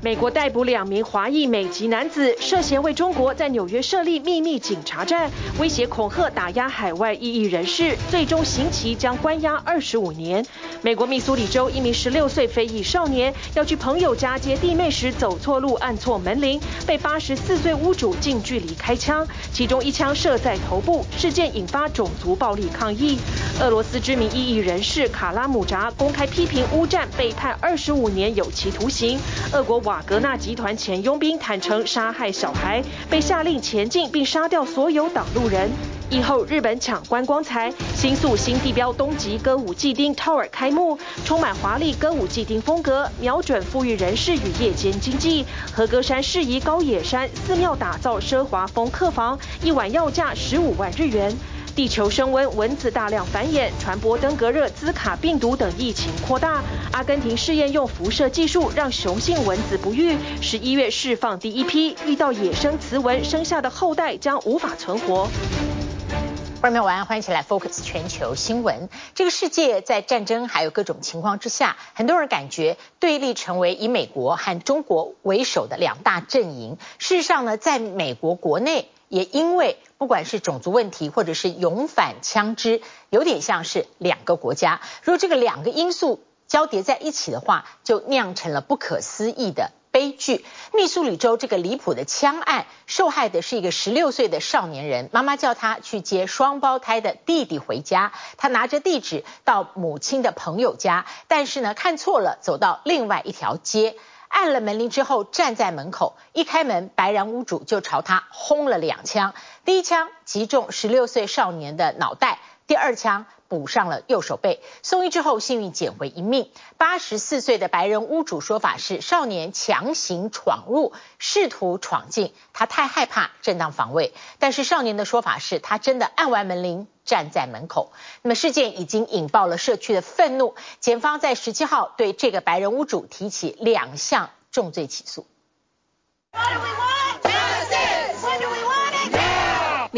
美国逮捕两名华裔美籍男子，涉嫌为中国在纽约设立秘密警察站，威胁恐吓打压海外异议人士，最终刑期将关押二十五年。美国密苏里州一名十六岁非裔少年要去朋友家接弟妹时走错路，按错门铃，被八十四岁屋主近距离开枪，其中一枪射在头部，事件引发种族暴力抗议。俄罗斯知名异议人士卡拉姆扎公开批评乌战，被判二十五年有期徒刑。俄国。瓦格纳集团前佣兵坦承杀害小孩，被下令前进并杀掉所有挡路人。疫后日本抢观光财，新宿新地标东极歌舞伎町 Tower 开幕，充满华丽歌舞伎町风格，瞄准富裕人士与夜间经济。和歌山适宜高野山寺庙打造奢华风客房，一晚要价十五万日元。地球升温，蚊子大量繁衍，传播登革热、兹卡病毒等疫情扩大。阿根廷试验用辐射技术让雄性蚊子不育，十一月释放第一批。遇到野生雌蚊，生下的后代将无法存活。朋友们晚安，欢迎起来 Focus 全球新闻。这个世界在战争还有各种情况之下，很多人感觉对立成为以美国和中国为首的两大阵营。事实上呢，在美国国内。也因为不管是种族问题，或者是拥反枪支，有点像是两个国家。如果这个两个因素交叠在一起的话，就酿成了不可思议的悲剧。密苏里州这个离谱的枪案，受害的是一个十六岁的少年人，妈妈叫他去接双胞胎的弟弟回家，他拿着地址到母亲的朋友家，但是呢，看错了，走到另外一条街。按了门铃之后，站在门口，一开门，白然屋主就朝他轰了两枪。第一枪击中十六岁少年的脑袋，第二枪补上了右手背。送医之后，幸运捡回一命。八十四岁的白人屋主说法是，少年强行闯入，试图闯进，他太害怕，正当防卫。但是少年的说法是他真的按完门铃。站在门口，那么事件已经引爆了社区的愤怒。检方在十七号对这个白人屋主提起两项重罪起诉。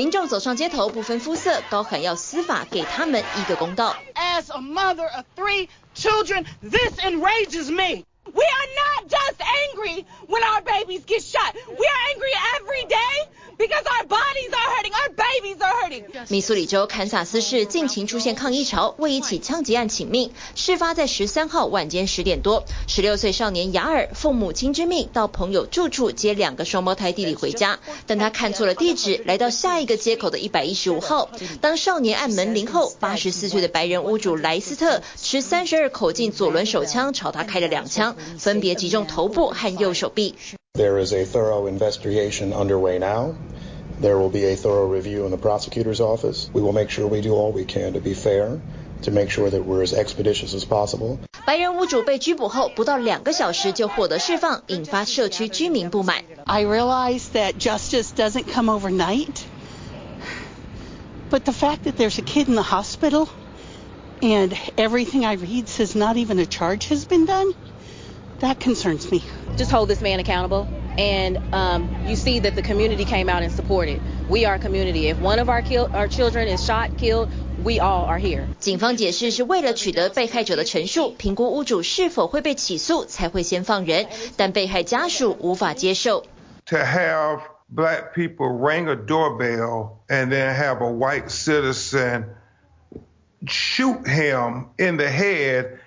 民众走上街头，不分肤色，高喊要司法给他们一个公道。As a mother of three children, this enrages me. We are not just angry when our babies get shot. We are angry every day. Because our bodies are hurting, our babies are hurting. 密苏里州堪萨斯市近期出现抗议潮，为一起枪击案请命。事发在十三号晚间十点多，十六岁少年雅尔奉母亲之命到朋友住处接两个双胞胎弟弟回家，但他看错了地址，来到下一个街口的一百一十五号。当少年按门铃后，八十四岁的白人屋主莱斯特持三十二口径左轮手枪朝他开了两枪，分别击中头部和右手臂。There is a thorough investigation underway now. There will be a thorough review in the prosecutor's office. We will make sure we do all we can to be fair, to make sure that we're as expeditious as possible. 白人屋主被拘捕后不到两个小时就获得释放，引发社区居民不满。I realize that justice doesn't come overnight, but the fact that there's a kid in the hospital and everything I read says not even a charge has been done, that concerns me. Just hold this man accountable. And um, you see that the community came out and supported. We are a community. If one of our kill our children is shot, killed, we all are here. 警方解释是为了取得被害者的陈述，评估屋主是否会被起诉，才会先放人。但被害家属无法接受。To have black people ring a doorbell and then have a white citizen shoot him in the head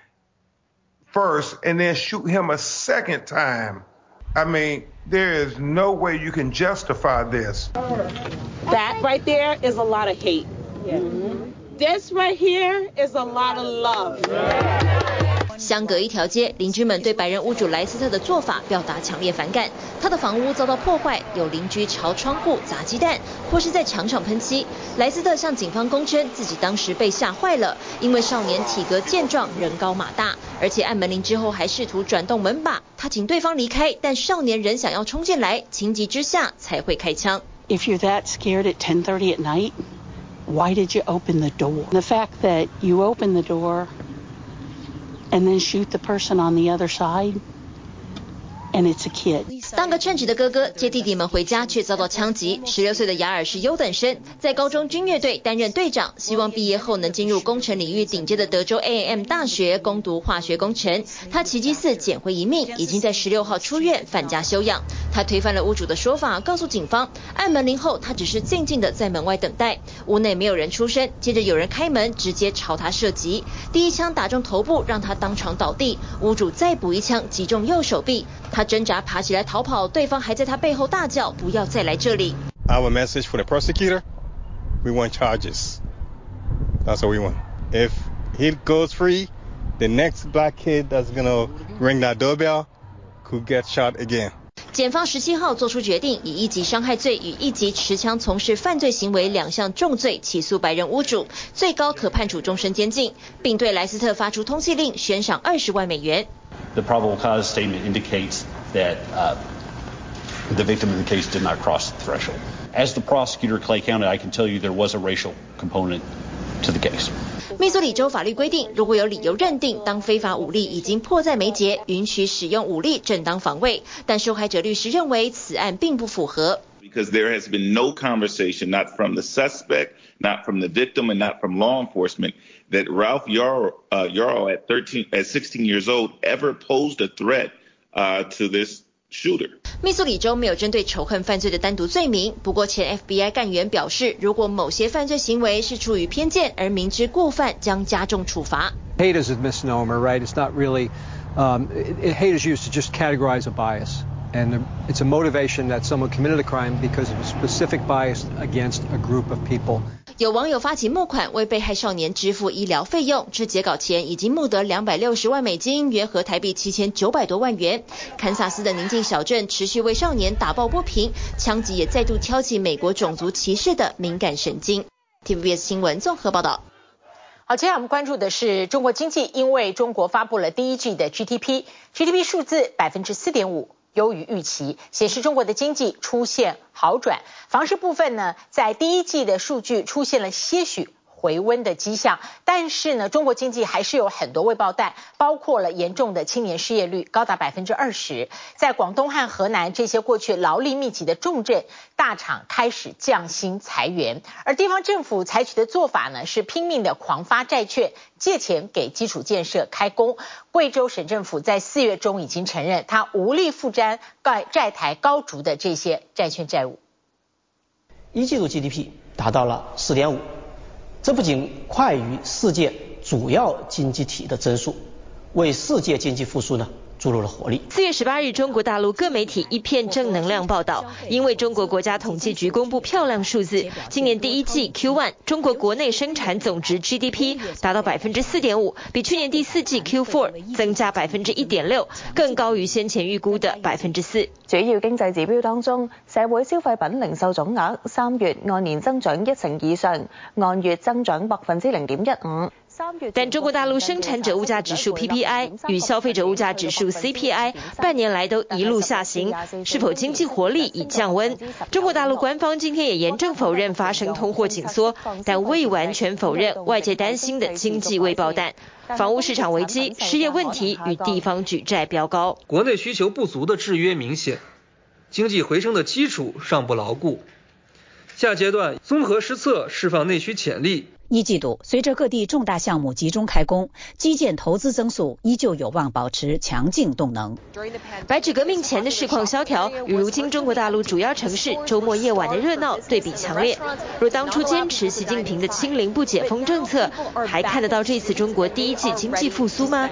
first and then shoot him a second time. I mean. There is no way you can justify this. That right there is a lot of hate. This right here is a lot of love. 相隔一条街，邻居们对白人屋主莱斯特的做法表达强烈反感。他的房屋遭到破坏，有邻居朝窗户砸鸡蛋，或是在墙上喷漆。莱斯特向警方供称，自己当时被吓坏了，因为少年体格健壮，人高马大， 而且按门铃之后还试图转动门把。他请对方离开，但少年仍想要冲进来，情急之下才会开枪。If you're that scared at 10:30 at night, why did you open the door? The fact that you open the door. And then shoot the person on the other side. And it's a kid. 当个称职的哥哥接弟弟们回家，却遭到枪击。十六岁的雅尔是优等生，在高中军乐队担任队长，希望毕业后能进入工程领域顶尖的德州 A&M 大学攻读化学工程。他奇迹似捡回一命，已经在十六号出院返家休养。他推翻了屋主的说法，告诉警方，按门铃后他只是静静的在门外等待，屋内没有人出声。接着有人开门，直接朝他射击，第一枪打中头部，让他当场倒地。屋主再补一枪，击中右手臂。他挣扎爬起来逃跑，对方还在他背后大叫：“不要再来这里。” Our message for the prosecutor: We want charges. That's what we want. If he goes free, the next black kid that's gonna ring that doorbell could get shot again. 检方十七号作出决定，以一级伤害罪与一级持枪从事犯罪行为两项重罪起诉白人屋主，最高可判处终身监禁，并对莱斯特发出通缉令，悬赏二十万美元。The probable cause statement indicates that uh, the victim in the case did not cross the threshold. As the prosecutor Clay County, I can tell you there was a racial component to the case. 密苏里州法律规定，如果有理由认定当非法武力已经迫在眉睫，允许使用武力正当防卫。但受害者律师认为此案并不符合。Because there has been no conversation, not from the suspect, not from the victim, and not from law enforcement, that Ralph Yarl, uh, Yarl at 13, at 16 years old, ever posed a threat uh, to this shooter. 密苏里州没有针对仇恨犯罪的单独罪名，不过前 FBI 干员表示，如果某些犯罪行为是出于偏见而明知故犯，将加重处罚。Hate is a misnomer, right? It's not really. Um, it, hate is used to just categorize a bias, and it's a motivation that someone committed a crime because of a specific bias against a group of people. 有网友发起募款，为被害少年支付医疗费用。至截稿前，已经募得两百六十万美金，约合台币七千九百多万元。堪萨斯的宁静小镇持续为少年打抱不平，枪击也再度挑起美国种族歧视的敏感神经。TVBS 新闻综合报道。好，接下来我们关注的是中国经济，因为中国发布了第一季的 GDP，GDP 数字百分之四点五。优于预期，显示中国的经济出现好转。房市部分呢，在第一季的数据出现了些许回温的迹象，但是呢，中国经济还是有很多未爆弹，包括了严重的青年失业率高达百分之二十，在广东和河南这些过去劳力密集的重镇，大厂开始降薪裁员，而地方政府采取的做法呢，是拼命的狂发债券，借钱给基础建设开工。贵州省政府在四月中已经承认，他无力负担债债台高筑的这些债券债务。一季度 GDP 达到了四点五。这不仅快于世界主要经济体的增速，为世界经济复苏呢注入了活力。四月十八日，中国大陆各媒体一片正能量报道，因为中国国家统计局公布漂亮数字，今年第一季 Q1 中国国内生产总值 GDP 达到百分之四点五，比去年第四季 Q4 增加百分之一点六，更高于先前预估的百分之四。主要经济指标当中，社会消费品零售总额三月按年增长一成以上，按月增长百分之零点一五。但中国大陆生产者物价指数 PPI 与消费者物价指数 CPI 半年来都一路下行，是否经济活力已降温？中国大陆官方今天也严正否认发生通货紧缩，但未完全否认外界担心的经济未爆弹。房屋市场危机、失业问题与地方举债飙高，国内需求不足的制约明显，经济回升的基础尚不牢固。下阶段综合施策，释放内需潜力。一季度，随着各地重大项目集中开工，基建投资增速依旧有望保持强劲动能。白纸革命前的市况萧条，与如今中国大陆主要城市周末夜晚的热闹对比强烈。若当初坚持习近平的清零不解封政策，还看得到这次中国第一季经济复苏吗？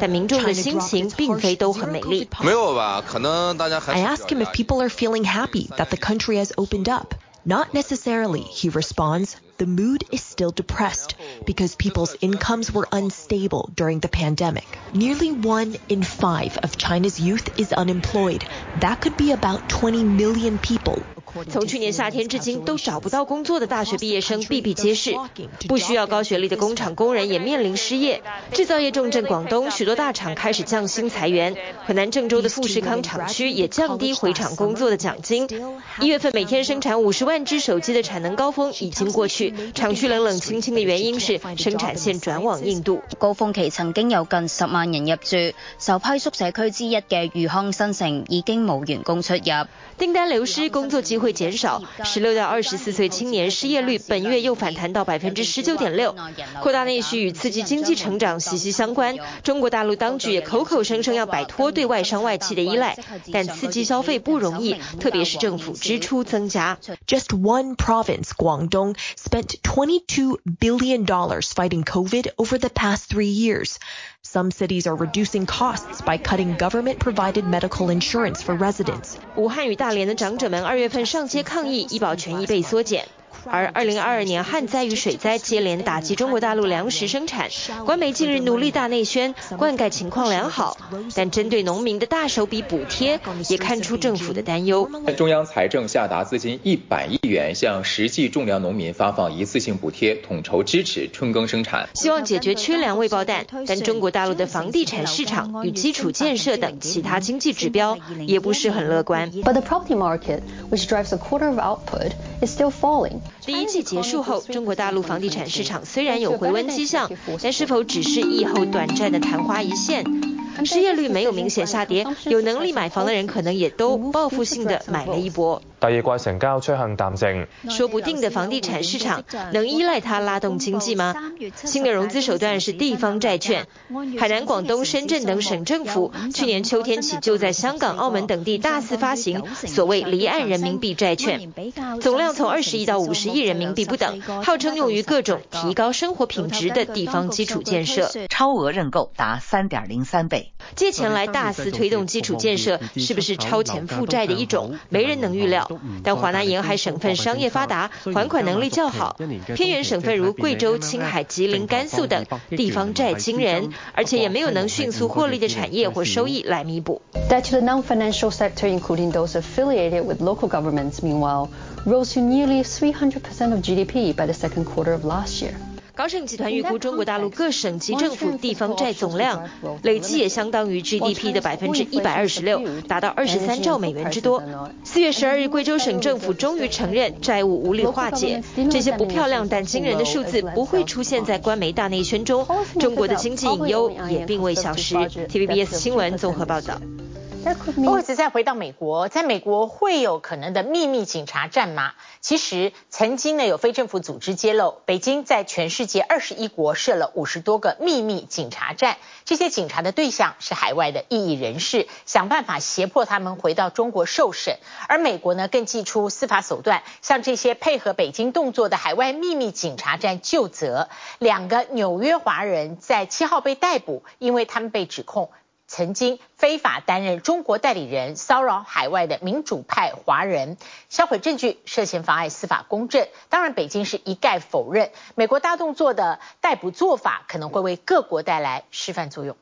但民众的心情并非都很美丽。没有吧？可能大家还。I ask him if people are feeling happy that the country has opened up. Not necessarily, he responds. The mood is still depressed because people's incomes were unstable during the pandemic. Nearly one in five of China's youth is unemployed. That could be about 20 million people. 从去年夏天至今都找不到工作的大学毕业生比比皆是，不需要高学历的工厂工人也面临失业。制造业重镇广东，许多大厂开始降薪裁员。河南郑州的富士康厂区也降低回厂工作的奖金。一月份每天生产五十万只手机的产能高峰已经过去，厂区冷冷清清的原因是生产线转往印度。高峰期曾经有近十万人入住，首批宿舍区之一嘅裕康新城已经冇员工出入，订单流失，工作机会减少。十六到二十四岁青年失业率本月又反弹到百分之十九点六。扩大内需与刺激经济成长息息相关。中国大陆当局也口口声声要摆脱对外商外企的依赖，但刺激消费不容易，特别是政府支出增加。Just one province, 广东 spent twenty-two billion dollars fighting COVID over the past three years. Some cities are reducing costs by cutting government-provided medical insurance for residents. 武汉与大连的长者们二月份上街抗议，医保权益被缩减。 而二零二二年旱灾与水灾接连打击中国大陆粮食生产，官媒近日努力大内宣，灌溉情况良好，但针对农民的大手笔补贴，也看出政府的担忧。中央财政下达资金一百亿元，向实际种粮农民发放一次性补贴，统筹支持春耕生产，希望解决缺粮未爆弹。但中国大陆的房地产市场与基础建设等其他经济指标，也不是很乐观。But the property market, which drives a quarter of output, is still falling. 第一季结束后，中国大陆房地产市场虽然有回温迹象，但是否只是疫后短暂的昙花一现？失业率没有明显下跌，有能力买房的人可能也都报复性的买了一波。第二季成交趋向淡静，说不定的房地产市场能依赖它拉动经济吗？新的融资手段是地方债券。海南、广东、深圳等省政府去年秋天起就在香港、澳门等地大肆发行所谓离岸人民币债券，总量从二十亿到五十亿人民币不等，号称用于各种提高生活品质的地方基础建设。超额认购达三点零三倍。借钱来大肆推动基础建设，是不是超前负债的一种？没人能预料。但华南沿海省份商业发达，还款能力较好。偏远省份如贵州、青海、吉林、甘肃等地方债惊人，而且也没有能迅速获利的产业或收益来弥补。Debt to the non-financial sector, including those affiliated with local governments, meanwhile, rose to nearly 300% of GDP by the second quarter of last year. 高盛集团预估，中国大陆各省级政府地方债总量累计也相当于 GDP 的百分之一百二十六，达到二十三兆美元之多。四月十二日，贵州省政府终于承认债务无力化解。这些不漂亮但惊人的数字不会出现在官媒大内宣中，中国的经济隐忧也并未消失。TVBS 新闻综合报道。或者再回到美国，在美国会有可能的秘密警察站吗？其实曾经呢有非政府组织揭露，北京在全世界二十一国设了五十多个秘密警察站，这些警察的对象是海外的异议人士，想办法胁迫他们回到中国受审。而美国呢更祭出司法手段，向这些配合北京动作的海外秘密警察站就责。两个纽约华人在七号被逮捕，因为他们被指控。曾经非法担任中国代理人，骚扰海外的民主派华人，销毁证据，涉嫌妨碍司法公正。当然，北京是一概否认。美国大动作的逮捕做法，可能会为各国带来示范作用。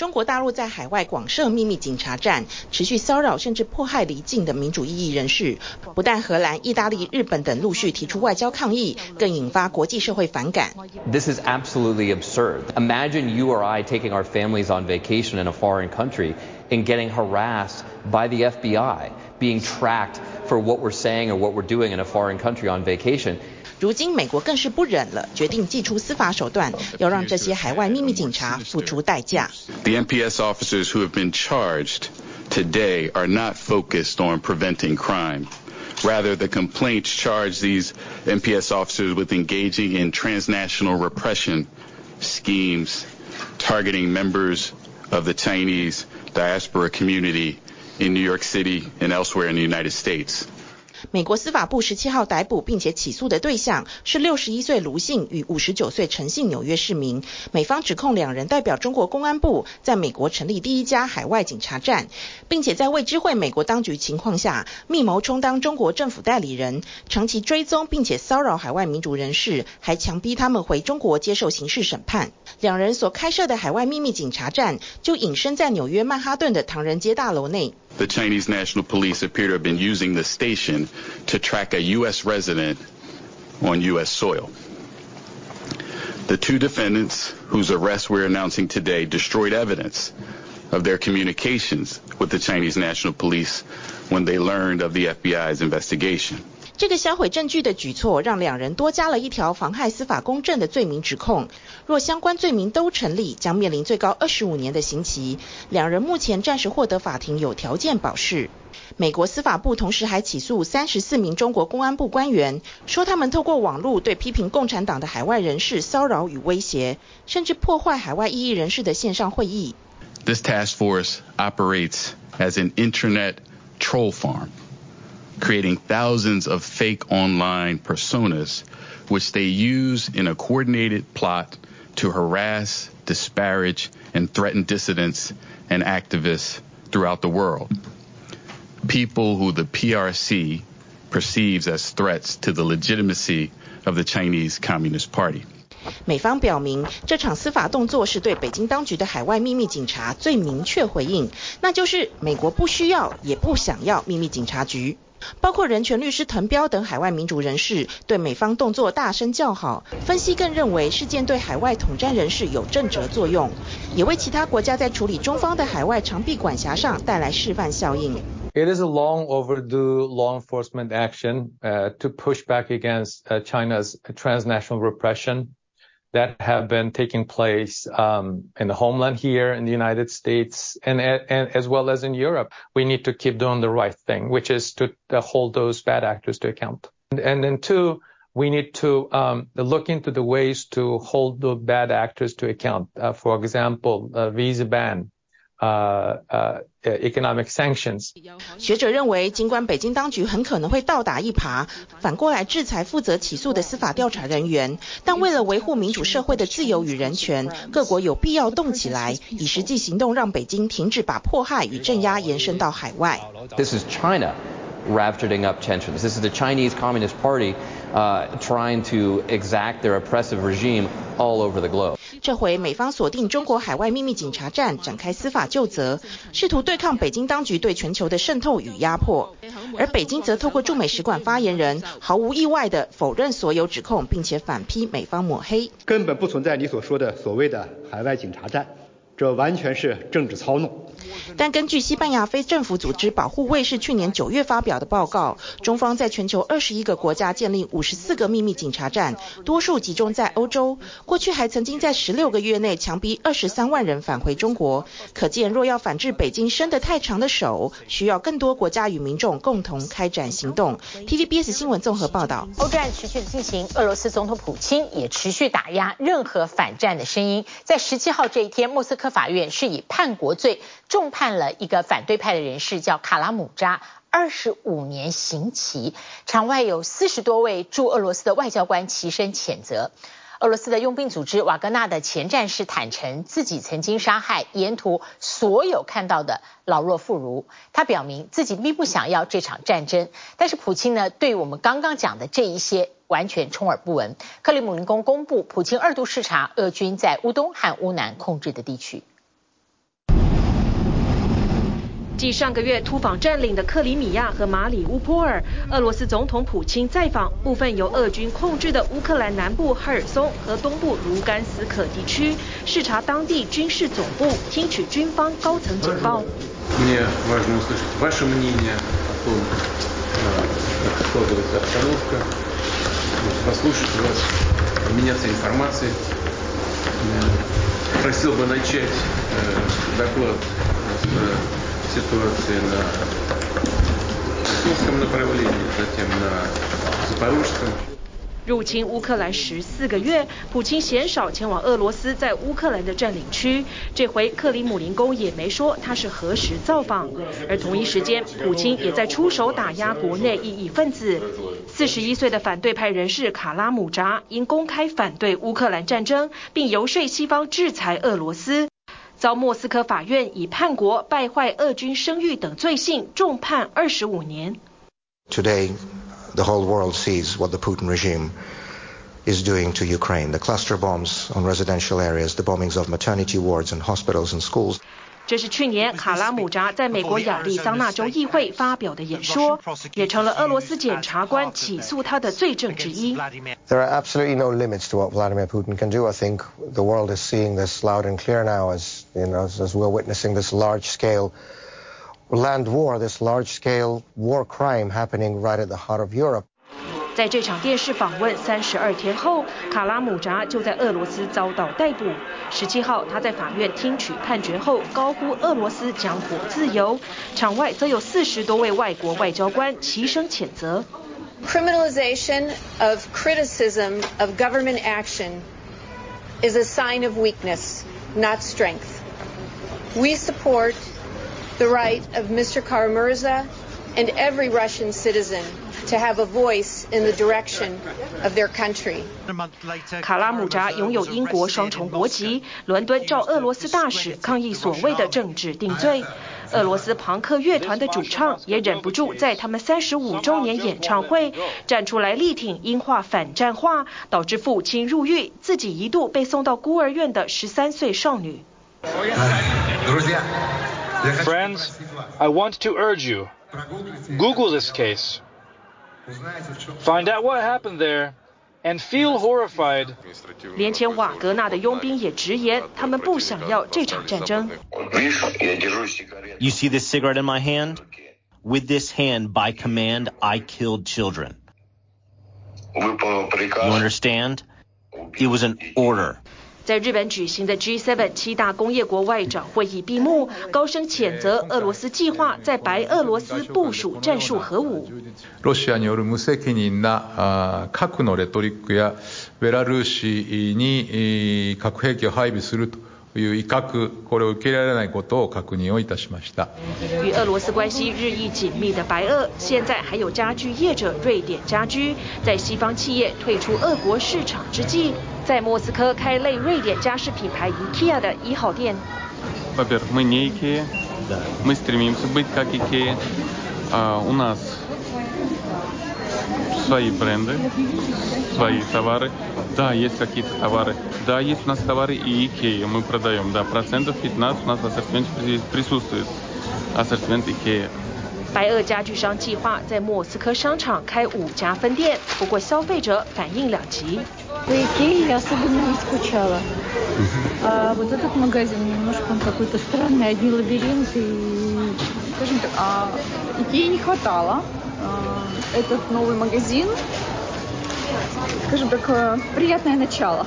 中国大陆在海外广设秘密警察站，持续骚扰甚至迫害离境的民主异议人士。不但荷兰、意大利、日本等陆续提出外交抗议，更引发国际社会反感。This is absolutely absurd. Imagine you or I taking our families on vacation in a foreign country and getting harassed by the FBI, being tracked for what we're saying or what we're doing in a foreign country on vacation. 如今美国更是不忍了，决定祭出司法手段，要让这些海外秘密警察付出代价。The NPS officers who have been charged today are not focused on preventing crime. Rather, the complaints charge these NPS officers with engaging in transnational repression schemes, targeting members of the Chinese diaspora community in New York City and elsewhere in the United States. 美国司法部十七号逮捕并且起诉的对象是六十一岁卢姓与五十九岁陈姓纽约市民。美方指控两人代表中国公安部在美国成立第一家海外警察站，并且在未知会美国当局情况下，密谋充当中国政府代理人，长期追踪并且骚扰海外民主人士，还强逼他们回中国接受刑事审判。两人所开设的海外秘密警察站就隐身在纽约曼哈顿的唐人街大楼内。The Chinese National Police appear to have been using the station to track a U.S. resident on U.S. soil. The two defendants, whose arrest we're announcing today, destroyed evidence of their communications with the Chinese National Police when they learned of the FBI's investigation. 这个销毁证据的举措，让两人多加了一条妨害司法公正的罪名指控。若相关罪名都成立，将面临最高二十五年的刑期。两人目前暂时获得法庭有条件保释。美国司法部同时还起诉三十四名中国公安部官员，说他们透过网络对批评共产党的海外人士骚扰与威胁，甚至破坏海外异议人士的线上会议。This task force operates as an internet troll farm. Creating thousands of fake online personas, which they use in a coordinated plot to harass, disparage, and threaten dissidents and activists throughout the world. People who the PRC perceives as threats to the legitimacy of the Chinese Communist Party. 美方表明，这场司法动作是对北京当局的海外秘密警察最明确回应，那就是美国不需要也不想要秘密警察局。包括人权律师滕彪等海外民主人士对美方动作大声叫好，分析更认为事件对海外统战人士有震慑作用，也为其他国家在处理中方的海外长臂管辖上带来示范效应。It is a long overdue law enforcement action, uh, to push back against China's transnational repression. That have been taking place um, in the homeland here in the United States and, and, as well as in Europe. We need to keep doing the right thing, which is to, hold those bad actors to account. And, and then two, we need to um, look into the ways to hold the bad actors to account. Uh, for example, a visa ban, uh, uh, economic sanctions. 学者认为，尽管北京当局很可能会倒打一耙，反过来制裁负责起诉的司法调查人员，但为了维护民主社会的自由与人权，各国有必要动起来，以实际行动让北京停止把迫害与镇压延伸到海外。This is China ratcheting up tensions. This is the Chinese Communist Party, uh, trying to exact their oppressive regime all over the globe. 这回美方锁定中国海外秘密警察站展开司法救责，试图对抗北京当局对全球的渗透与压迫。而北京则透过驻美使馆发言人，毫无意外地否认所有指控，并且反批美方抹黑。根本不存在你所说的所谓的海外警察站。这完全是政治操弄。但根据西班牙非政府组织保护卫士去年九月发表的报告，中方在全球二十一个国家建立五十四个秘密警察站，多数集中在欧洲。过去还曾经在十六个月内强逼二十三万人返回中国。可见，若要反制北京伸得太长的手，需要更多国家与民众共同开展行动。TVBS 新闻综合报道。欧战持续的进行，俄罗斯总统普京也持续打压任何反战的声音。在十七号这一天，莫斯科。法院是以叛国罪重判了一个反对派的人士，叫卡拉姆扎，二十五年刑期。场外有四十多位驻俄罗斯的外交官齐声谴责。俄罗斯的佣兵组织瓦格纳的前战士坦诚，自己曾经杀害沿途所有看到的老弱妇孺。他表明自己并不想要这场战争，但是普京呢，对我们刚刚讲的这一些完全充耳不闻。克里姆林宫公布，普京二度视察俄军在乌东和乌南控制的地区。继上个月突访占领的克里米亚和马里乌波尔，俄罗斯总统普京再访部分由俄军控制的乌克兰南部赫尔松和东部卢甘斯克地区，视察当地军事总部，听取军方高层警报。入侵乌克兰十四个月普京鲜少前往俄罗斯在乌克兰的占领区这回克里姆林宫也没说他是何时造访而同一时间普京也在出手打压国内异议分子四十一岁的反对派人士卡拉姆扎因公开反对乌克兰战争并游说西方制裁俄罗斯遭莫斯科法院以叛国、败坏俄军声誉等罪行重判二十五年。Today, the whole world sees what the Putin regime is doing to Ukraine. The cluster bombs on residential areas, the bombings of maternity wards and hospitals and schools. 这是去年卡拉姆扎在美国亚利桑那州议会发表的演说，也成了俄罗斯检察官起诉他的罪证之一。There are absolutely no limits to what Vladimir Putin can do. I think the world is seeing this loud and clear now as, you know, as we're witnessing this large-scale land war, this large-scale war crime happening right at the heart of Europe. 在这场电视访问三十二天后，卡拉姆扎就在俄罗斯遭到逮捕。十七号，他在法院听取判决后，高呼俄罗斯将获自由。场外则有四十多位外国外交官齐声谴责。Criminalization of criticism of government action is a sign of weakness, not strength. We support the right of Mr. Kara-Murza and every Russian citizen to have a voice in the direction of their country. 卡拉姆扎拥有英国双重国籍，伦敦驻俄罗斯大使抗议所谓的政治定罪。俄罗斯朋克乐团的主唱也忍不住在他们三十五周年演唱会站出来力挺英化反战化，导致父亲入狱，自己一度被送到孤儿院的十三岁少女。Friends, I want to urge you, Google this case. Find out what happened there and feel horrified. 连前瓦格纳的佣兵也直言，他们不想要这场战争。You see this cigarette in my hand? With this hand, by command, I killed children. You understand? It was an order. 在日本举行的 G7 七大工业国外长会议闭幕，高声谴责俄罗斯计划在白俄罗斯部署战术核武。ロシアによる无责任な核のレトリックやベラルーシに核兵器を配备すると。与俄罗斯关系日益紧密的白俄，现在还有家具业者瑞典家居，在西方企业退出俄国市场之际， 在莫斯科开类瑞典家饰品牌 IKEA 的一号店。白俄家具商计划在莫斯科商场开五家分店，不过消费者反应两极。по Икее я особенно не скучала. А вот этот магазин немножко он какой-то странный, одни лабиринты. И, скажем так, а Икеи не хватало. А, этот новый магазин, скажем так, э, приятное начало.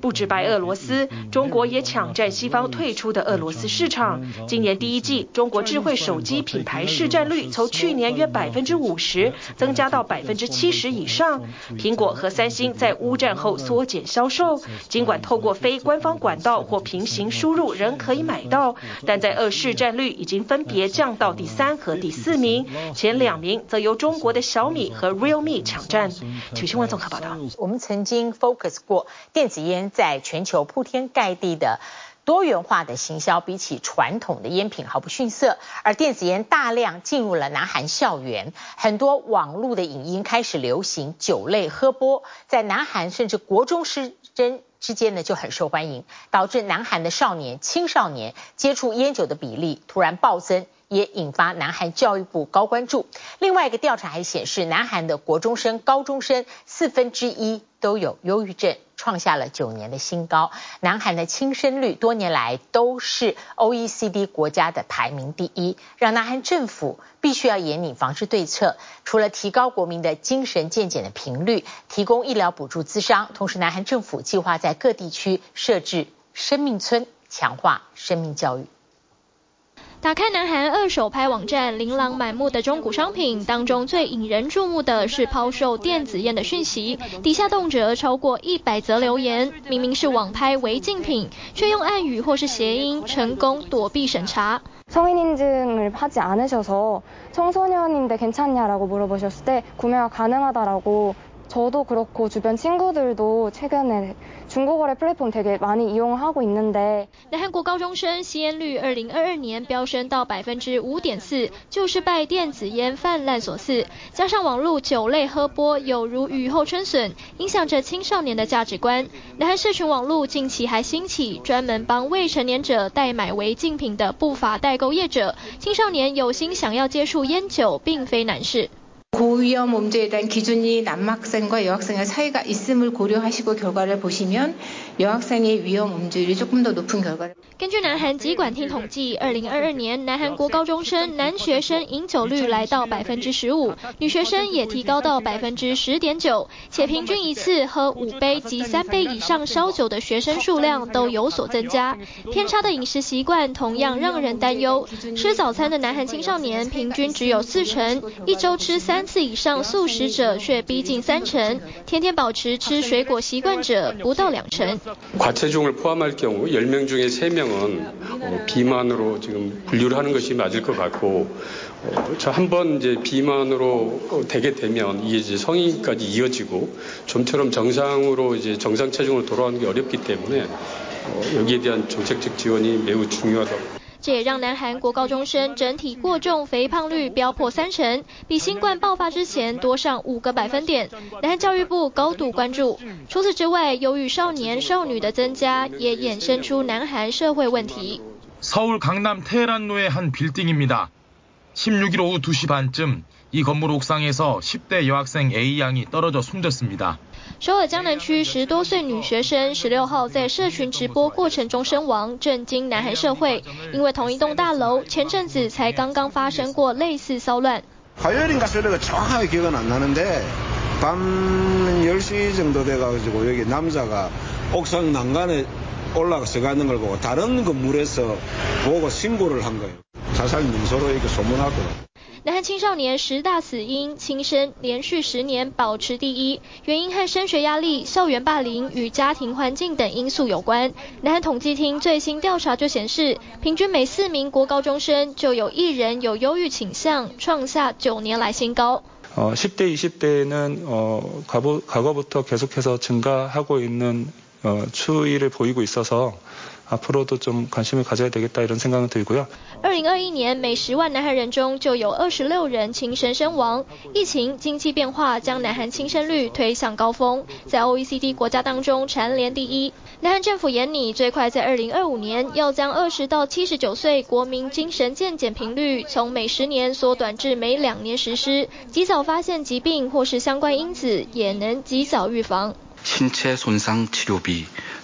不止白俄罗斯，中国也抢占西方退出的俄罗斯市场。今年第一季，中国智慧手机品牌市占率从去年约百分之五十增加到百分之七十以上。苹果和三星在乌战后缩减销售，尽管透过非官方管道或平行输入仍可以买到，但在俄市占率已经分别降到第三和第四名，前两名则由中国的小米和 Realme 抢占。体育新闻综合报道。我们曾经 focus 过。电子烟在全球铺天盖地的多元化的行销，比起传统的烟品毫不逊色。而电子烟大量进入了南韩校园，很多网络的影音开始流行酒类喝播，在南韩甚至国中师生之间呢就很受欢迎，导致南韩的少年、青少年接触烟酒的比例突然暴增。也引发南韩教育部高关注。另外一个调查还显示，南韩的国中生、高中生四分之一都有忧郁症，创下了九年的新高。南韩的轻生率多年来都是 OECD 国家的排名第一，让南韩政府必须要严拟防治对策。除了提高国民的精神健检的频率，提供医疗补助资商，同时南韩政府计划在各地区设置生命村，强化生命教育。打开南韩二手拍网站，琳琅满目的中古商品当中，最引人注目的是抛售电子烟的讯息，底下动辄超过一百则留言，明明是网拍违禁品，却用暗语或是谐音成功躲避审查。성인인증을하지않으셔서청소년인데괜찮냐라고물어보셨을때구매가가능하다라고 저도 그렇고 주변 친구들도 최근에 중고 거래 플랫폼 되게 많이 이용하고 있는데 南韩国高中生吸烟率二零二二年飙升到百分之五点四，就是拜电子烟泛滥所赐。加上网络酒类喝播有如雨后春笋，影响着青少年的价值观。南韩社群网络近期还兴起专门帮未成年者代买违禁品的不法代购业者，青少年有心想要接触烟酒，并非难事。 고위험 범죄에 대한 기준이 남학생과 여학생의 차이가 있음을 고려하시고 결과를 보시면 여학생의 위험 음주율이 조금 더 높은 결과를. 根据南韩疾管厅统计，二零二二年南韩国高中生男学生饮酒率来到百分之十五，女学生也提高到百分之十点九，且平均一次喝五杯及三杯以上烧酒的学生数量都有所增加。偏差的饮食习惯同样让人担忧，吃早餐的南韩青少年平均只有四成，一周吃三次以上素食者却逼近三成，天天保持吃水果习惯者不到两成。 과체중을 포함할 경우 10명 중에 3명은 비만으로 지금 분류를 하는 것이 맞을 것 같고 저 한 번 이제 비만으로 되게 되면 이게 이제 성인까지 이어지고 좀처럼 정상으로 이제 정상 체중으로 돌아오는 게 어렵기 때문에 여기에 대한 정책적 지원이 매우 중요하다고. 这也让南韩国高中生整体过重肥胖率飙破三成，比新冠爆发之前多上五个百分点。南韩教育部高度关注。除此之外，由于少年少女的增加，也衍生出南韩社会问题。 서울 강남 테헤란로의 한 빌딩입니다. 16일 오후 2시 반쯤 이 건물 옥상에서 10대 여학생 A 양이 떨어져 숨졌습니다. 首尔江南区十多岁女学生十六号在社群直播过程中身亡，震惊南韩社会。因为同一栋大楼前阵子才刚刚发生过类似骚乱。 화요일인가 새벽에 정확하게 기억은 안 나는데 밤 10시 정도 돼가지고 여기 남자가 옥상 난간에 올라가서 가는 걸 보고 다른 건물에서 보고 신고를 한 거예요. 자살 명소로 이렇게 소문하고. 南韩青少年十大死因，轻生连续十年保持第一，原因和升学压力、校园霸凌与家庭环境等因素有关。南韩统计厅最新调查就显示，平均每四名国高中生就有一人有忧郁倾向，创下九年来新高。어, 10대, 20대에는 어, 과거, 과거부터 계속해서 증가하고 있는 어, 추이를 보이고 있어서 二零二一年每十万南韩人中就有二十六人轻神身亡。疫情经济变化将南韩轻生率推向高峰在 oecd 国家当中蝉联第一。南韩政府眼里最快在二零二五年要将二十到七十九岁国民精神健检频率从每十年缩短至每两年实施及早发现疾病或是相关因子也能及早预防。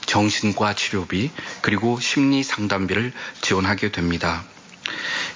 신체 손상 치료비, 정신과 치료비, 그리고 심리 상담비를 지원하게 됩니다.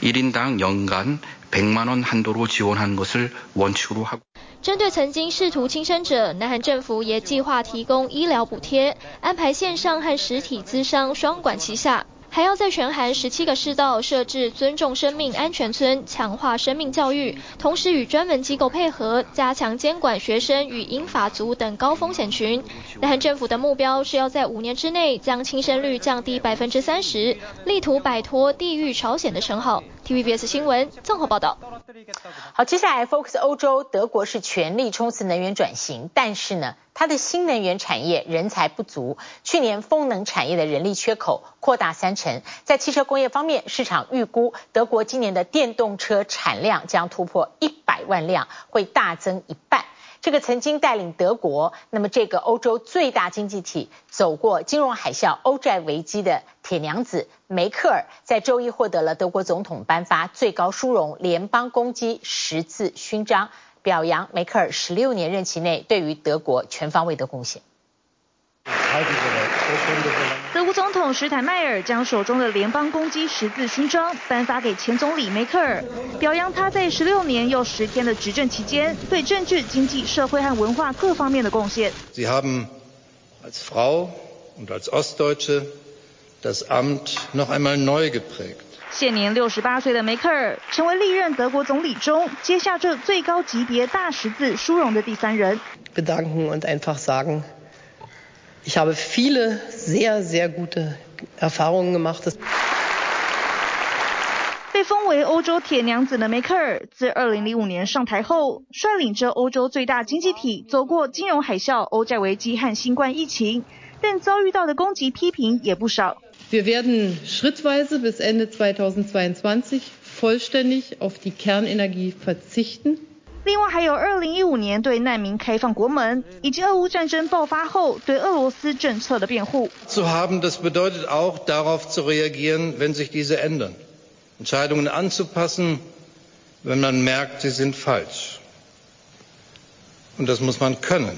1인당 연간 100만 원 한도로 지원하는 것을 원칙으로 하고 针对曾经试图轻生者，南韩政府也计划提供医疗补贴，安排线上和实体咨商双管齐下。 还要在全韩十七个市道设置尊重生命安全村，强化生命教育，同时与专门机构配合，加强监管学生与英法族等高风险群。南韩政府的目标是要在五年之内将轻生率降低百分之三十，力图摆脱地狱朝鲜的称号。TVBS 新闻综合报道。好，接下来 focus 欧洲，德国是全力冲刺能源转型，但是呢，它的新能源产业人才不足，去年风能产业的人力缺口扩大三成。在汽车工业方面，市场预估德国今年的电动车产量将突破一百万辆，会大增一半。这个曾经带领德国，那么这个欧洲最大经济体走过金融海啸、欧债危机的铁娘子梅克尔，在周一获得了德国总统颁发最高殊荣联邦功绩十字勋章，表扬梅克尔十六年任期内对于德国全方位的贡献。总统施坦迈尔将手中的联邦攻击十字勋章颁发给前总理梅克尔，表扬他在十六年又十天的执政期间对政治、经济、社会和文化各方面的贡献。Sie haben als Frau und als Ostdeutsche das Amt noch einmal neu geprägt。现年六十八岁的梅克尔成为历任德国总理中接下这最高级别大十字殊荣的第三人。Bedanken und einfach sagen, ich habe viele sehr, sehr gute Erfahrungen gemacht. 被封为欧洲铁娘子的梅克尔，自二零零五年上台后，率领着欧洲最大经济体走过金融海啸、欧债危机和新冠疫情，但遭遇到的攻击批评也不少。Wir werden schrittweise bis Ende 2022 vollständig auf die Kernenergie verzichten。另外还有2015年对难民开放国门，以及俄乌战争爆发后对俄罗斯政策的辩护。Zu haben, das bedeutet auch darauf zu reagieren, wenn sich diese ändern. Entscheidungen anzupassen, wenn man merkt, sie sind falsch. Und das muss man können.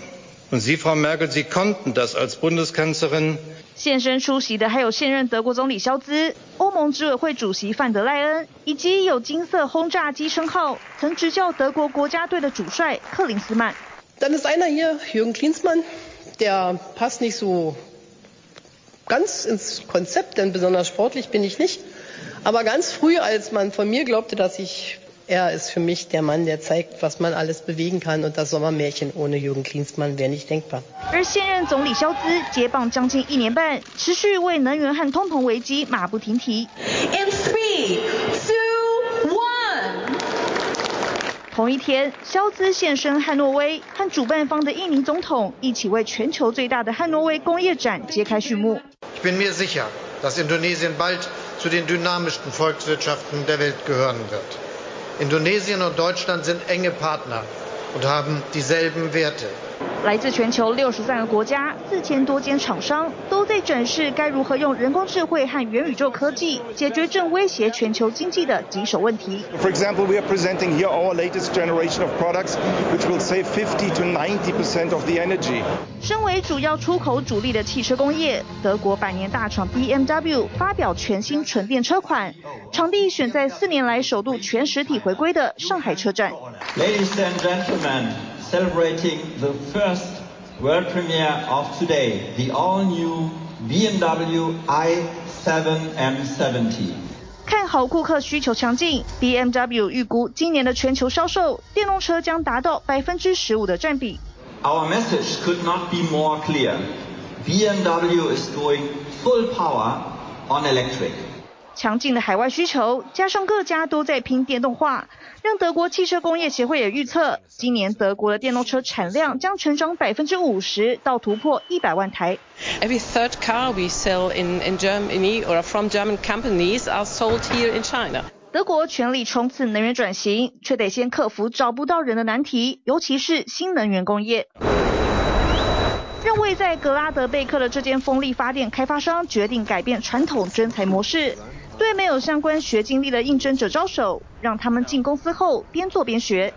Und Sie, Frau Merkel, Sie konnten das als Bundeskanzlerin. 现身出席的还有现任德国总理肖兹、欧盟执委会主席范德赖恩，以及有金色轰炸机称号、曾执教德国国家队的主帅克林斯曼。Dann ist einer hier, Jürgen Klinsmann, der passt nicht so ganz ins Konzept, denn besonders sportlich bin ich nicht. Aber ganz früh, als man von mir glaubte, dass ich Er ist für mich der Mann, der zeigt, was man alles bewegen kann. Und das Sommermärchen ohne Jürgen Klinsmann wäre nicht denkbar. 而现任总理肖兹接棒将近一年半，持续为能源和通膨危机马不停蹄。In three, two, one。同一天，肖兹现身汉诺威，和主办方的印尼总统一起为全球最大的汉诺威工业展揭开序幕。Ich bin mir sicher, dass Indonesien bald zu den dynamischsten Volkswirtschaften der Welt gehören wird. Indonesien und Deutschland sind enge Partner und haben dieselben Werte. 来自全球六十三个国家、四千多间厂商都在展示该如何用人工智慧和元宇宙科技解决正威胁全球经济的棘手问题。For example, we are presenting here our latest generation of products, which will save 50 to 90% of the energy. 身为主要出口主力的汽车工业，德国百年大厂 BMW 发表全新纯电车款，场地选在四年来首度全实体回归的上海车展。Ladies and gentlemen. celebrating the first world premiere of today, the all-new BMW i7 M70。看好顾客需求强劲，BMW 预估今年的全球销售电动车将达到百分之十五的占比。Our message could not be more clear. BMW is going full power on electric. 强劲的海外需求，加上各家都在拼电动化， 让德国汽车工业协会也预测，今年德国的电动车产量将成长百分之五十，到突破一百万台。Every third car we sell in in Germany or from German companies are sold here in China。德国全力冲刺能源转型，却得先克服找不到人的难题，尤其是新能源工业。让位在格拉德贝克的这间风力发电开发商决定改变传统征才模式。对没有相关学经历的应征者招手，让他们进公司后边做边学。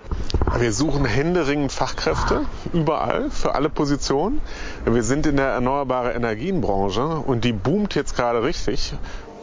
Wir suchen händeringend Fachkräfte überall für alle Positionen. Wir sind in der erneuerbare Energienbranche und die boomt jetzt gerade richtig.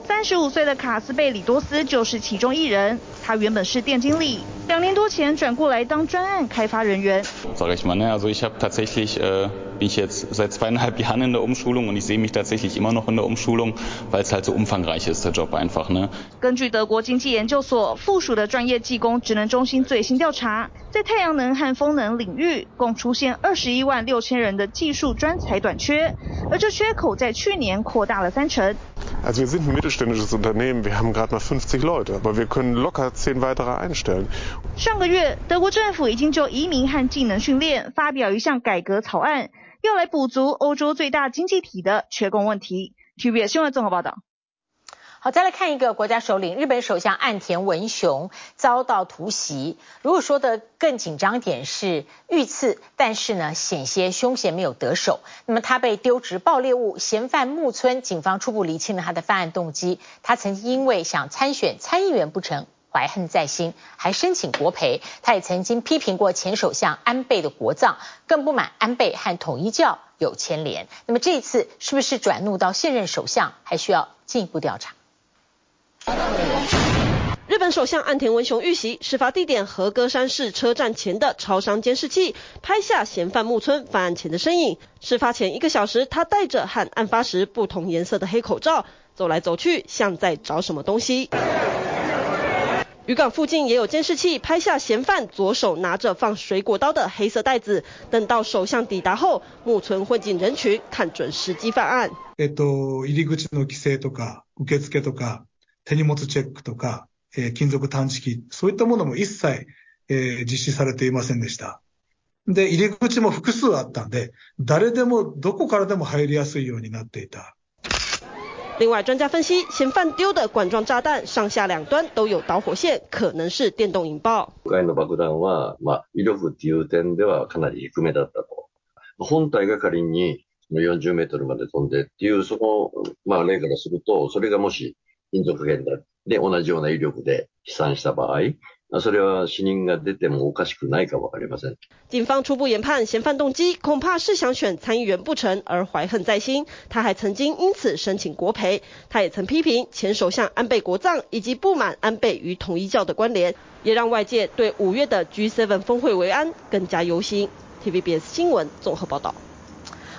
三十五岁的卡斯贝里多斯就是其中一人。他原本是店经理，两年多前转过来当专案开发人员。Sag ich mal, ne? Also ich habe tatsächlich, äh, bin ich jetzt seit zweieinhalb Jahren in der Umschulung und ich sehe mich tatsächlich immer noch in der Umschulung, weil es halt so umfangreich ist der Job einfach, ne? 根据德国经济研究所附属的专业技工职能中心最新调查，在太阳能和风能领域共出现二十一万六千人的技术专才短缺，而这缺口在去年扩大了三成。Also wir sind ein mittelständisches Unternehmen, wir haben gerade mal 50 Leute, aber wir können locker 10 weitere einstellen. 上个月，德国政府已经就移民和技能训练发表一项改革草案，要来补足欧洲最大经济体的缺工问题。TVBS 新闻综合报道。好，再来看一个国家首领，日本首相岸田文雄遭到突袭。如果说的更紧张点是遇刺，但是呢，险些凶嫌没有得手。那么他被丢职爆裂物，嫌犯木村，警方初步厘清了他的犯案动机。他曾经因为想参选参议员不成，怀恨在心，还申请国赔。他也曾经批评过前首相安倍的国葬，更不满安倍和统一教有牵连。那么这一次是不是转怒到现任首相，还需要进一步调查。日本首相岸田文雄遇袭，事发地点和歌山市车站前的超商监视器拍下嫌犯木村犯案前的身影。事发前一个小时，他戴着和案发时不同颜色的黑口罩， 走来走去，像在找什么东西。渔港附近也有监视器拍下嫌犯左手拿着放水果刀的黑色袋子，等到首相抵达后，木村混进人群，看准时机犯案。えっと、入り口の规制とか、受付とか、 手荷物チェックとか、金属探知机、そういったものも一切実施されていませんでした。で、入り口も复数あったんで、谁でもどこからでも入りやすいようになっていた。另外，专家分析，嫌犯丢的管状炸弹上下两端都有导火线，可能是电动引爆。今回の爆弹は、まあ、威力っていう点ではかなり低めだったと。本体が仮に40メートルまで飞んでっていう、その、まあ、例からすると、それがもし金属片で同じような威力で飞散した场合、それは死人が出てもおかしくないか分かりません。警方初步研判，嫌犯动机恐怕是想选参议员不成而怀恨在心。他还曾经因此申请国赔。他也曾批评前首相安倍国葬以及不满安倍与统一教的关联，也让外界对五月的 G7 峰会维安更加忧心。TVBS 新闻综合报道。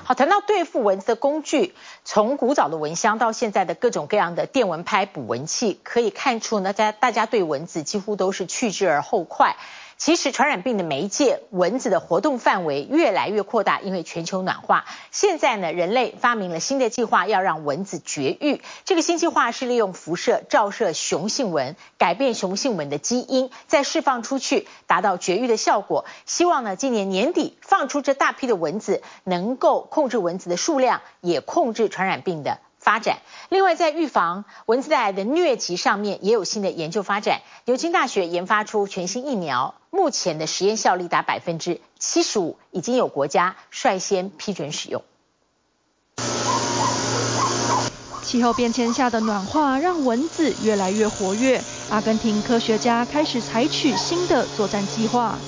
好，谈到对付蚊子的工具，从古早的蚊香到现在的各种各样的电蚊拍、捕蚊器，可以看出呢，在大家对蚊子几乎都是去之而后快。其实传染病的媒介蚊子的活动范围越来越扩大，因为全球暖化。现在呢，人类发明了新的计划，要让蚊子绝育。这个新计划是利用辐射照射雄性蚊，改变雄性蚊的基因，再释放出去，达到绝育的效果。希望呢，今年年底放出这大批的蚊子，能够控制蚊子的数量，也控制传染病的发展。另外，在预防蚊子带来的疟疾上面，也有新的研究发展。牛津大学研发出全新疫苗。目前的实验效率达百分之七十五，已经有国家率先批准使用。气候变迁下的暖化让蚊子越来越活跃，阿根廷科学家开始采取新的作战计划。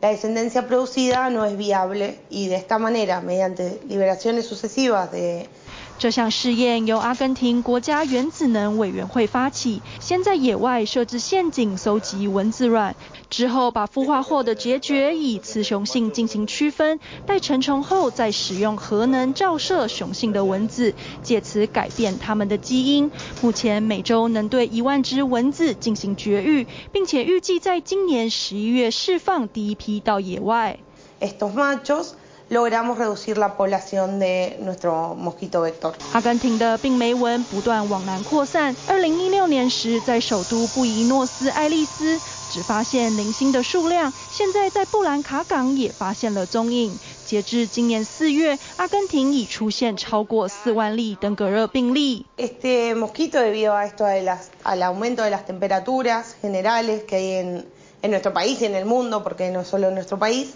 La descendencia producida no es viable y de esta manera, mediante liberaciones sucesivas de 这项试验由阿根廷国家原子能委员会发起，先在野外设置陷阱，搜集蚊子卵，之后把孵化后的孑孓以雌雄性进行区分，待成虫后再使用核能照射雄性的蚊子，借此改变它们的基因。目前每周能对一万只蚊子进行绝育，并且预计在今年十一月释放第一批到野外。logramos reducir la población de nuestro mosquito vector。阿根廷的病媒蚊不断往南扩散。二零一六年时，在首都布宜诺斯艾利斯只发现零星的数量，现在在布兰卡港也发现了踪影。截至今年四月，阿根廷已出现超过四万例登革热病例。Este mosquito debido a esto de las al aumento de las temperaturas generales que hay en en nuestro país y en el mundo, porque no solo en nuestro país.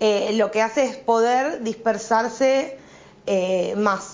Eh, lo que hace es poder dispersarse eh, más。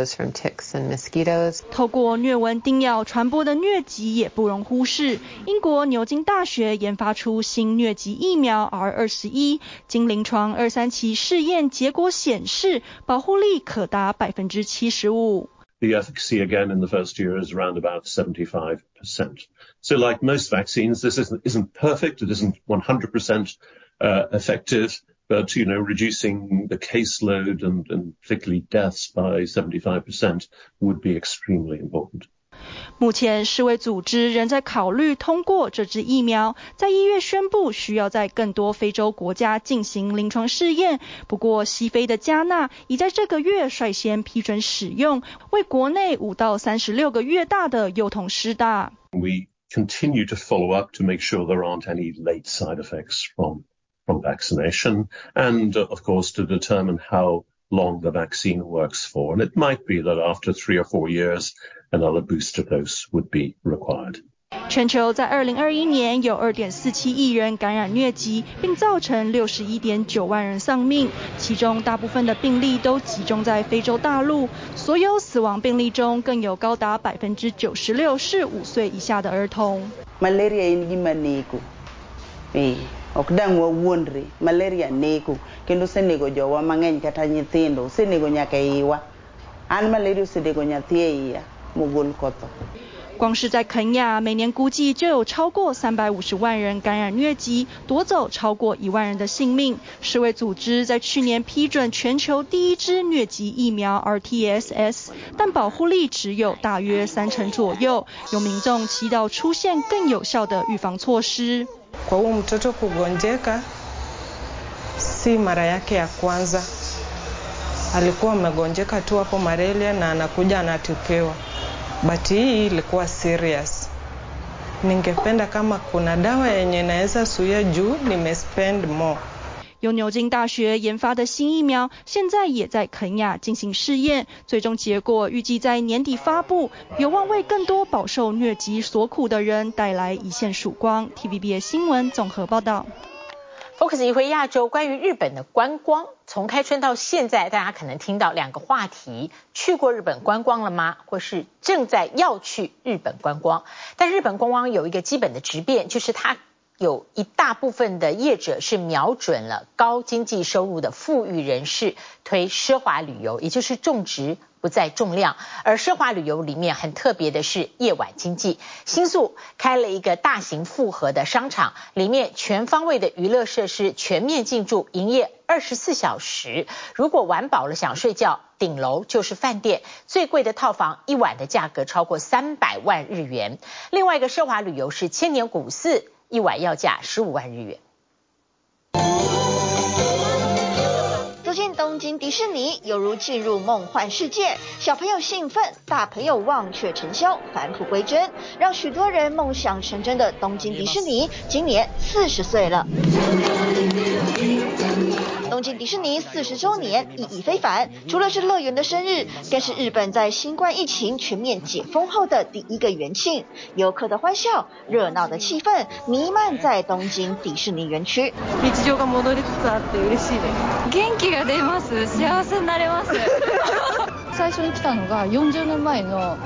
From ticks and mosquitoes. 透过疟蚊叮咬传播的疟疾也不容忽视。英国牛津大学研发出新疟疾疫苗 R 二十一，经临床二三期试验结果显示，保护力可达百分之七十五。The efficacy again in the first year is around about 75%. So like most vaccines, this isn't, isn't perfect. It isn't 100% effective. But, you know, reducing the caseload and, and particularly deaths by 75% would be extremely important. 目前世卫组织仍在考虑通过这支疫苗，在一月宣布需要在更多非洲国家进行临床试验。不过西非的加纳已在这个月率先批准使用，为国内五到三十六个月大的幼童施打。We continue to follow up to make sure there aren't any late side effects from from vaccination and of course to determine how long the vaccine works for. And it might be that after three or four years, another booster dose would be required. 全球在二零二一年有二点四七亿人感染疟疾，并造成六十一点九万人丧命，其中大部分的病例都集中在非洲大陆。所有死亡病例中，更有高达百分之九十六是五岁以下的儿童。ok dang wawuondre malaria neko kendo osenego jowa mang'eny kata nyithindo osenego nyaka iwa an malaria osenego nyathi e iya mogol kotho. 光是在肯亚，每年估计就有超过三百五十万人感染疟疾，夺走超过一万人的性命。世卫组织在去年批准全球第一支疟疾疫苗 RTSS，但保护力只有大约三成左右。有民众祈祷出现更有效的预防措施。由牛津大学研发的新疫苗，现在也在肯亚进行试验，最终结果预计在年底发布，有望为更多饱受疟疾所苦的人带来一线曙光。TVB 新闻综合报道。Focus 一回亚洲，关于日本的观光，从开春到现在，大家可能听到两个话题：去过日本观光了吗？或是正在要去日本观光？但日本观光有一个基本的质变，就是它有一大部分的业者是瞄准了高经济收入的富裕人士，推奢华旅游，也就是重质。不再重量，而奢华旅游里面很特别的是夜晚经济。新宿开了一个大型复合的商场，里面全方位的娱乐设施全面进驻，营业二十四小时。如果玩饱了想睡觉，顶楼就是饭店，最贵的套房一晚的价格超过三百万日元。另外一个奢华旅游是千年古寺，一碗要价十五万日元。走进东京迪士尼，犹如进入梦幻世界。小朋友兴奋，大朋友忘却尘嚣，返璞归真，让许多人梦想成真的东京迪士尼，今年四十岁了。东京迪士尼四十周年意义非凡，除了是乐园的生日，更是日本在新冠疫情全面解封后的第一个元庆。游客的欢笑，热闹的气氛弥漫在东京迪士尼园区。日常が戻りつつあって嬉しいです。元気が出ます。幸せになれます。最初に来たのが40年前の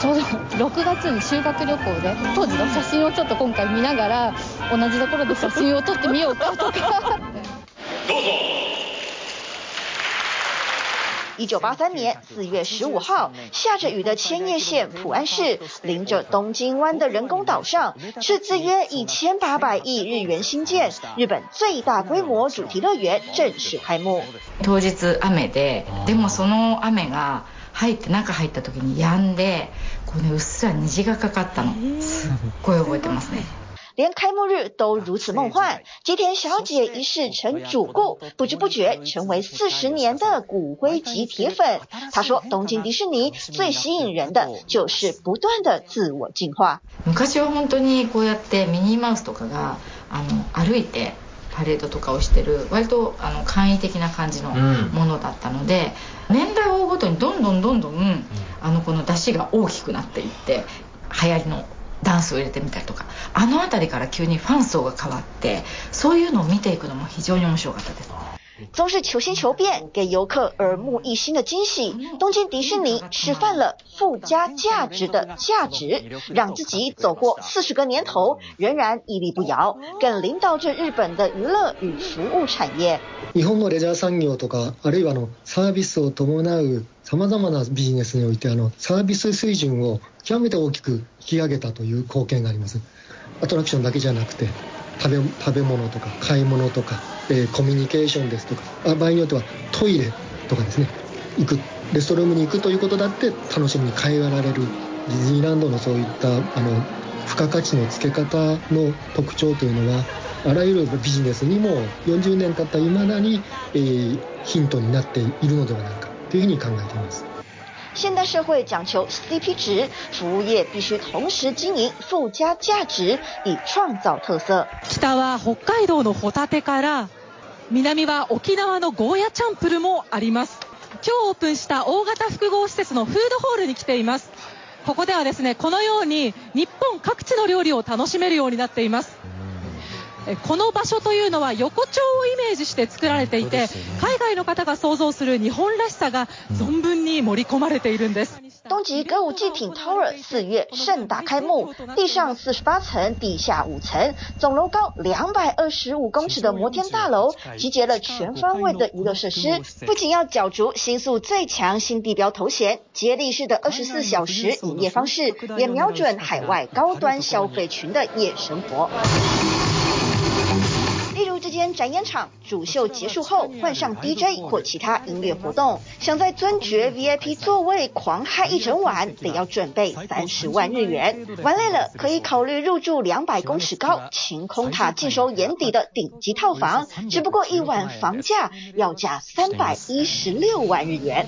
ちょうど6月に修学旅行で当时の写真をちょっと今回见ながら同じところで写真を撮ってみようかとか。 どうぞ。一九八三年四月十五号，下着雨的千叶县浦安市，临着东京湾的人工岛上，斥资约一千八百亿日元新建日本最大规模主题乐园正式开幕。当日雨で、でもその雨が入って中入った时に止んで、このうっすら虹がかかったの、すっごい覚えてますね。 连开幕日都如此梦幻，吉田小姐一试成主顾，不知不觉成为四十年的骨灰级铁粉。她说：“东京迪士尼最吸引人的就是不断的自我进化。”昔は本当にこうやってミニーマウスとかがあの歩いてパレードとかをしてる割とあの简易的な感じのものだったので、うん、年代を追うごとにどんどんどんどんあのこの出汁が大きくなっていって流行りの。 ダンスを入れてみたりとかあの辺りから急にファン层が変わってそういうのを见ていくのも非常に面白かったです。总是求新求变，给游客耳目一新的惊喜。东京迪士尼吃饭了附加价值的价值，让自己走过四十个年头仍然屹立不摇，更领导着日本的娱乐与服务产业。日本のレジャー产业とかあるいはのサービスを伴う さまざまなビジネスにおいてあのサービス水准を极めて大きく引き上げたという贡献があります。アトラクションだけじゃなくて食べ物とか买い物とか、え、コミュニケーションですとか场合によってはトイレとかですね行くレストルームに行くということだって楽しみに変えられるディズニーランドのそういったあの付加価値のつけ方の特徴というのはあらゆるビジネスにも40年経った今だに、えー、ヒントになっているのではないかというふうに考えています。现代社会讲求 CP 值，服务业必须同时经营附加价值，以创造特色。北は北海道のホタテから、南は冲縄のゴーヤチャンプルもあります。今日オープンした大型复合施设のフードホールに来ています。ここではですね、このように日本各地の料理を楽しめるようになっています。この场所というのは横丁をイメージして作られていて、海外の方が想像する日本らしさが存分に盛り込まれているんです。东极歌舞伎町 Tower 四月盛大开幕，地上四十八层，地下五层，总楼高两百二十五公尺的摩天大楼，集结了全方位的娱乐设施，不仅要角逐新宿最强新地标头衔，接力式的二十四小时营业方式，也瞄准海外高端消费群的夜生活。 例如这间展演场，主秀结束后换上 DJ 或其他音乐活动，想在尊爵 VIP 座位狂嗨一整晚，得要准备三十万日元。玩累了可以考虑入住两百公尺高、晴空塔尽收眼底的顶级套房，只不过一晚房价要价三百一十六万日元。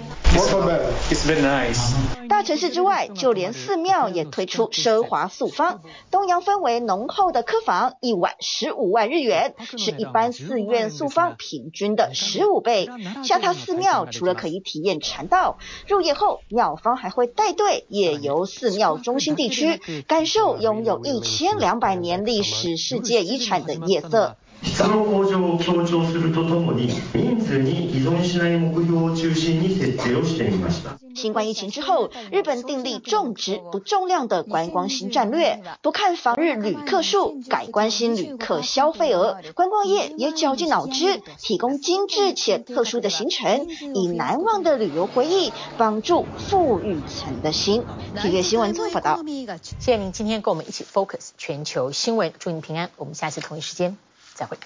大城市之外，就连寺庙也推出奢华素方，东洋氛围浓厚的客房，一晚十五万日元。是一般寺院素方平均的十五倍。下榻寺庙除了可以体验禅道，入夜后庙方还会带队夜游寺庙中心地区，感受拥有一千两百年历史世界遗产的夜色。质の向上を强调するとともに人数に依存しない目标を中心に设定をしてみました。新冠疫情之后，日本订立重质不重量的观光新战略，不看访日旅客数，改关心旅客消费额。观光业也绞尽脑汁，提供精致且特殊的行程，以难忘的旅游回忆帮助富裕层的心。体育新闻综合报道。谢谢您今天跟我们一起 focus 全球新闻，祝您平安。我们下次同一时间。 再会。